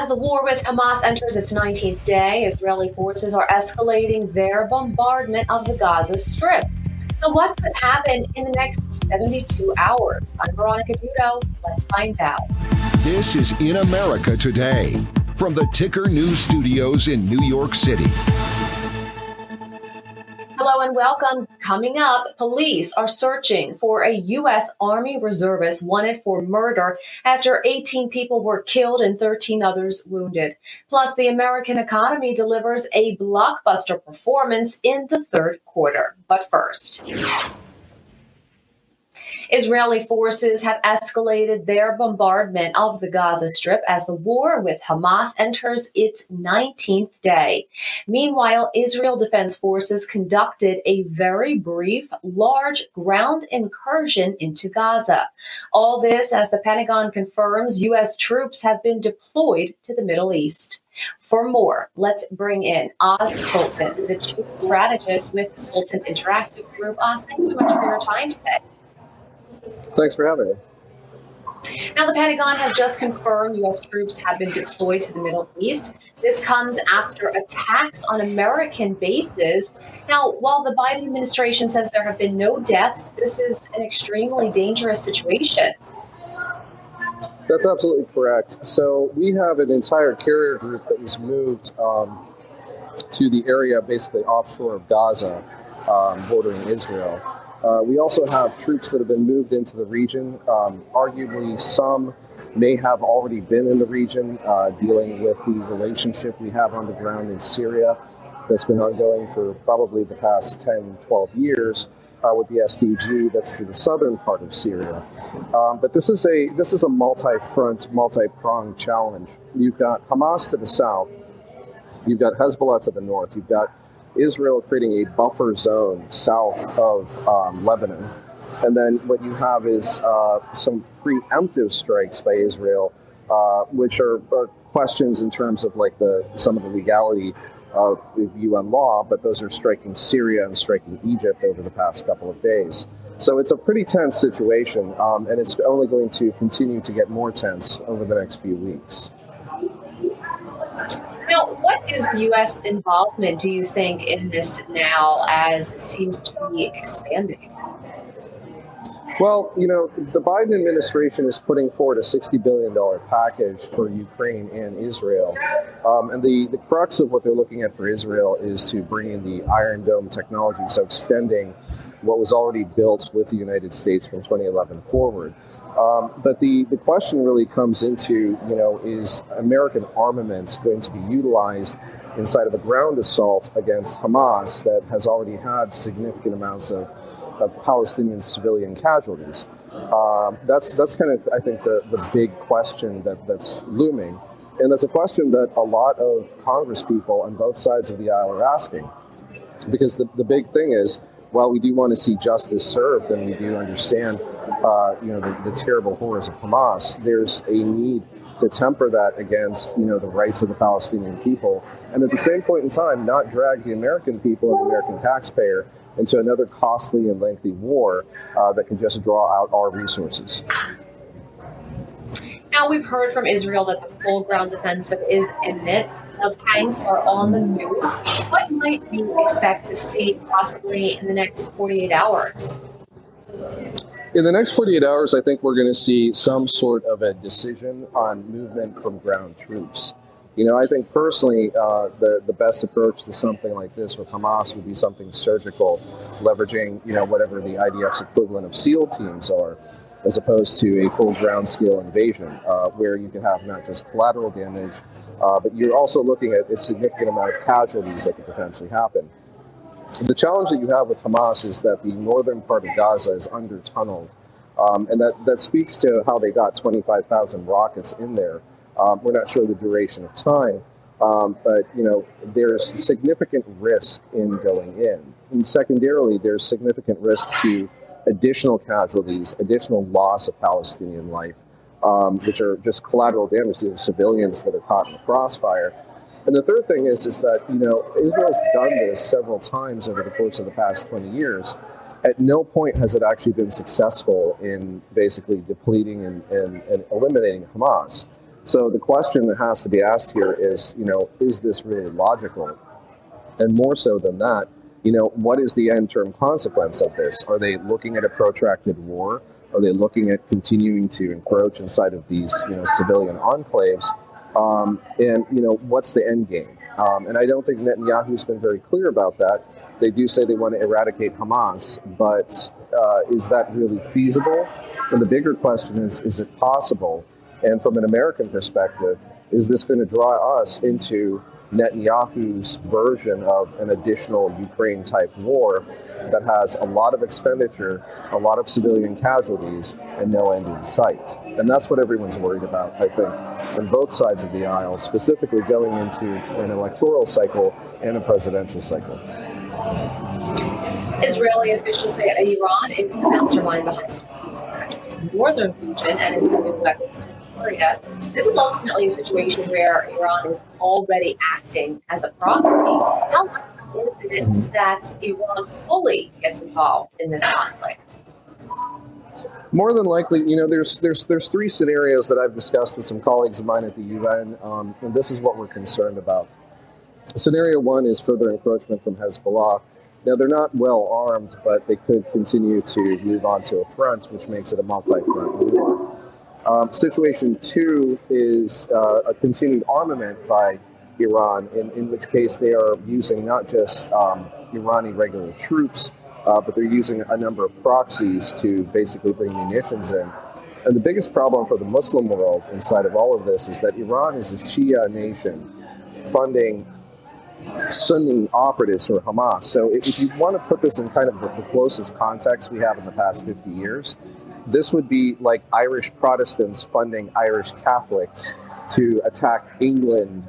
As the war with Hamas enters its 19th day, Israeli forces are escalating their bombardment of the Gaza Strip. So, what could happen in the next 72 hours? I'm Veronica Dudo. Let's find out. This is In America Today from the Ticker News Studios in New York City. Hello and welcome. Coming up, police are searching for a U.S. Army reservist wanted for murder after 18 people were killed and 13 others wounded. Plus, the American economy delivers a blockbuster performance in the third quarter. But first, Israeli forces have escalated their bombardment of the Gaza Strip as the war with Hamas enters its 19th day. Meanwhile, Israel Defense Forces conducted a very brief, large ground incursion into Gaza. All this as the Pentagon confirms U.S. troops have been deployed to the Middle East. For more, let's bring in Oz Sultan, the chief strategist with Sultan Interactive Group. Oz, thanks so much for your time today. Thanks for having me. Now, the Pentagon has just confirmed U.S. troops have been deployed to the Middle East. This comes after attacks on American bases. Now, while the Biden administration says there have been no deaths, this is an extremely dangerous situation. That's absolutely correct. So, we have an entire carrier group that was moved um, to the area basically offshore of Gaza, um, bordering Israel. Uh, we also have troops that have been moved into the region. Um, arguably, some may have already been in the region uh, dealing with the relationship we have on the ground in Syria that's been ongoing for probably the past 10, 12 years. Uh, with the SDG, that's the southern part of Syria, um, but this is a this is a multi-front, multi-pronged challenge. You've got Hamas to the south, you've got Hezbollah to the north, you've got Israel creating a buffer zone south of um, Lebanon. And then what you have is uh, some preemptive strikes by Israel, uh, which are, are, questions in terms of like the some of the legality of UN law, but those are striking Syria and striking Egypt over the past couple of days. So it's a pretty tense situation, um, and it's only going to continue to get more tense over the next few weeks. Now, what is U.S. involvement, do you think, in this now as it seems to be expanding? Well, you know, the Biden administration is putting forward a $60 billion package for Ukraine and Israel. Um, and the, the crux of what they're looking at for Israel is to bring in the Iron Dome technology, so extending what was already built with the United States from 2011 forward. Um, but the, the question really comes into, you know, is American armaments going to be utilized inside of a ground assault against Hamas that has already had significant amounts of, of Palestinian civilian casualties? Um, that's that's kind of I think the, the big question that, that's looming, and that's a question that a lot of Congress people on both sides of the aisle are asking, because the, the big thing is while we do want to see justice served and we do understand, uh, you know, the, the, terrible horrors of Hamas, there's a need to temper that against, you know, the rights of the Palestinian people, and at the same point in time, not drag the American people and the American taxpayer into another costly and lengthy war uh, that can just draw out our resources. Now, we've heard from Israel that the full ground offensive is imminent of tanks are on the move. What might you expect to see possibly in the next 48 hours? In the next 48 hours, I think we're going to see some sort of a decision on movement from ground troops. You know, I think personally, uh, the the best approach to something like this with Hamas would be something surgical, leveraging you know whatever the IDF's equivalent of SEAL teams are, as opposed to a full ground scale invasion, uh, where you can have not just collateral damage, uh, but you're also looking at a significant amount of casualties that could potentially happen. The challenge that you have with Hamas is that the northern part of Gaza is under tunneled. Um, and that, that speaks to how they got 25,000 rockets in there. Um, we're not sure the duration of time, um, but you know there's significant risk in going in. And secondarily, there's significant risk to additional casualties, additional loss of Palestinian life, um, which are just collateral damage to the civilians that are caught in the crossfire. And the third thing is, is that you know Israel's done this several times over the course of the past 20 years. At no point has it actually been successful in basically depleting and, and, and eliminating Hamas. So the question that has to be asked here is, you know, is this really logical? And more so than that, you know, what is the end term consequence of this? Are they looking at a protracted war? Are they looking at continuing to encroach inside of these, you know, civilian enclaves? Um, and you know, what's the end game? Um, and I don't think Netanyahu's been very clear about that. They do say they want to eradicate Hamas, but uh, is that really feasible? And the bigger question is: Is it possible? And from an American perspective, is this going to draw us into Netanyahu's version of an additional Ukraine type war that has a lot of expenditure, a lot of civilian casualties, and no end in sight. And that's what everyone's worried about, I think, on both sides of the aisle, specifically going into an electoral cycle and a presidential cycle. Israeli officials say Iran is the mastermind behind the northern region and is moving weapons Syria. This is ultimately a situation where Iran is already acting as a proxy. How likely is it mm-hmm. that Iran fully gets involved in this conflict? More than likely, you know, there's there's there's three scenarios that I've discussed with some colleagues of mine at the UN, um, and this is what we're concerned about. Scenario one is further encroachment from Hezbollah. Now they're not well armed, but they could continue to move on to a front, which makes it a multi-front war. Um, situation two is uh, a continued armament by Iran, in, in which case they are using not just um, Irani regular troops, uh, but they're using a number of proxies to basically bring munitions in. And the biggest problem for the Muslim world inside of all of this is that Iran is a Shia nation funding Sunni operatives for Hamas. So if, you want to put this in kind of the, closest context we have in the past 50 years, this would be like Irish Protestants funding Irish Catholics to attack England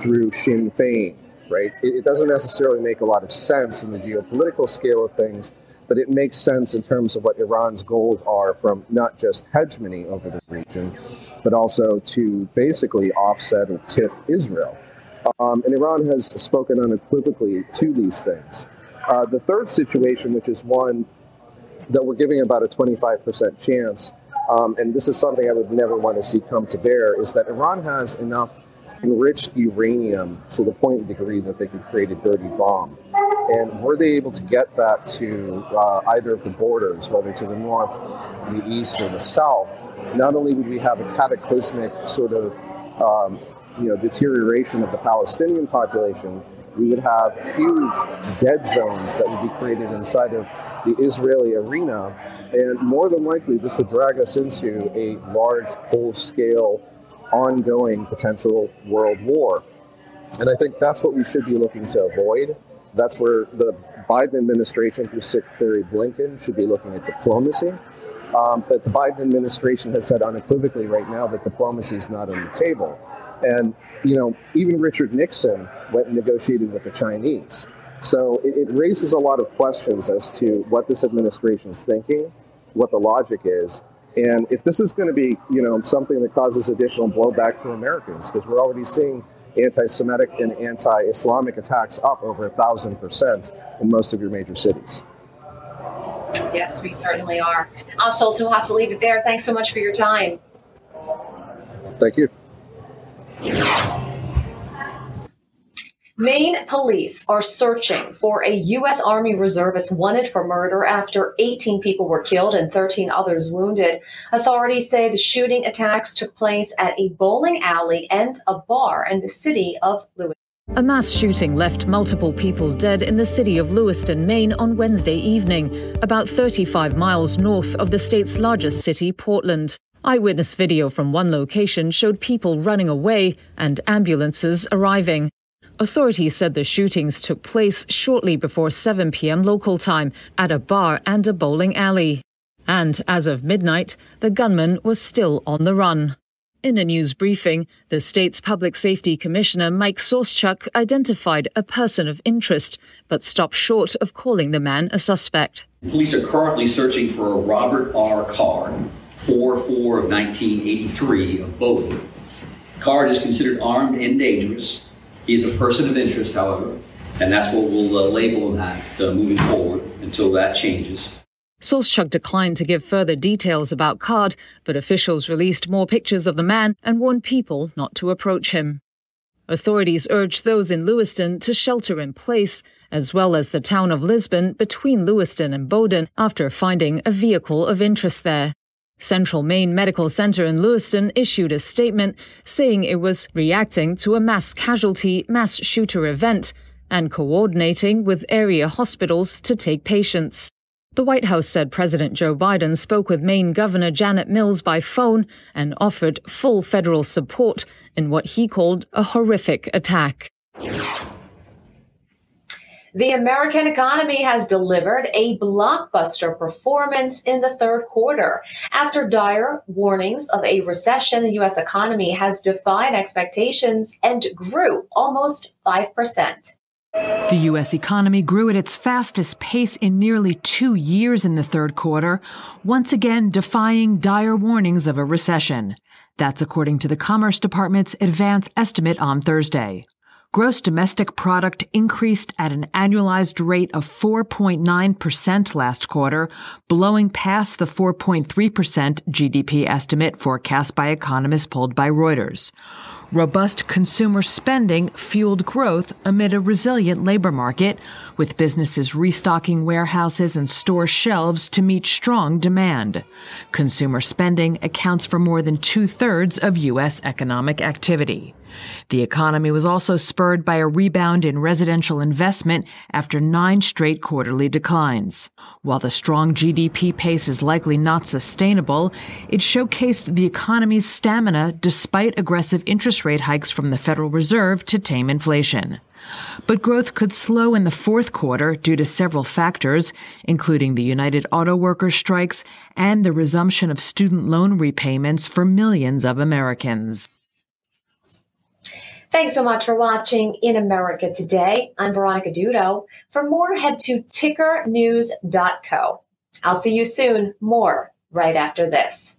through Sinn Féin, right? It, it doesn't necessarily make a lot of sense in the geopolitical scale of things, but it makes sense in terms of what Iran's goals are from not just hegemony over the region, but also to basically offset or tip Israel. Um, and Iran has spoken unequivocally to these things. Uh, the third situation, which is one that we're giving about a 25% chance, um, and this is something I would never want to see come to bear, is that Iran has enough enriched uranium to the point and degree that they could create a dirty bomb. And were they able to get that to uh, either of the borders, whether to the north, the east, or the south, not only would we have a cataclysmic sort of um, you know deterioration of the Palestinian population, we would have huge dead zones that would be created inside of the Israeli arena. And more than likely, this would drag us into a large, full scale, ongoing potential world war. And I think that's what we should be looking to avoid. That's where the Biden administration, through Secretary Blinken, should be looking at diplomacy. Um, but the Biden administration has said unequivocally right now that diplomacy is not on the table. And, you know, even Richard Nixon went and negotiated with the Chinese. So it, it, raises a lot of questions as to what this administration is thinking, what the logic is, and if this is going to be, you know, something that causes additional blowback for Americans, because we're already seeing anti-Semitic and anti-Islamic attacks up over a thousand percent in most of your major cities. Yes, we certainly are. Also, we'll have to leave it there. Thanks so much for your time. Thank you. Maine police are searching for a U.S. Army reservist wanted for murder after 18 people were killed and 13 others wounded. Authorities say the shooting attacks took place at a bowling alley and a bar in the city of Lewiston. A mass shooting left multiple people dead in the city of Lewiston, Maine on Wednesday evening, about 35 miles north of the state's largest city, Portland. Eyewitness video from one location showed people running away and ambulances arriving. Authorities said the shootings took place shortly before 7 p.m. local time at a bar and a bowling alley. And as of midnight, the gunman was still on the run. In a news briefing, the state's public safety commissioner Mike Sauschuck identified a person of interest, but stopped short of calling the man a suspect. Police are currently searching for a Robert R. Card, 4 4 of 1983 of Bowdoin. Card is considered armed and dangerous he is a person of interest, however, and that's what we'll uh, label him at uh, moving forward until that changes. Sauschuck declined to give further details about Card, but officials released more pictures of the man and warned people not to approach him. Authorities urged those in Lewiston to shelter in place, as well as the town of Lisbon between Lewiston and Bowdoin after finding a vehicle of interest there. Central Maine Medical Center in Lewiston issued a statement saying it was reacting to a mass casualty mass shooter event and coordinating with area hospitals to take patients. The White House said President Joe Biden spoke with Maine Governor Janet Mills by phone and offered full federal support in what he called a horrific attack. The American economy has delivered a blockbuster performance in the third quarter. After dire warnings of a recession, the U.S. economy has defied expectations and grew almost 5%. The U.S. economy grew at its fastest pace in nearly two years in the third quarter, once again defying dire warnings of a recession. That's according to the Commerce Department's advance estimate on Thursday. Gross domestic product increased at an annualized rate of 4.9% last quarter, blowing past the 4.3% GDP estimate forecast by economists polled by Reuters. Robust consumer spending fueled growth amid a resilient labor market, with businesses restocking warehouses and store shelves to meet strong demand. Consumer spending accounts for more than two thirds of U.S. economic activity. The economy was also spurred by a rebound in residential investment after nine straight quarterly declines. While the strong GDP pace is likely not sustainable, it showcased the economy's stamina despite aggressive interest rate hikes from the Federal Reserve to tame inflation. But growth could slow in the fourth quarter due to several factors, including the United Auto Workers strikes and the resumption of student loan repayments for millions of Americans. Thanks so much for watching In America Today. I'm Veronica Dudo. For more, head to tickernews.co. I'll see you soon. More right after this.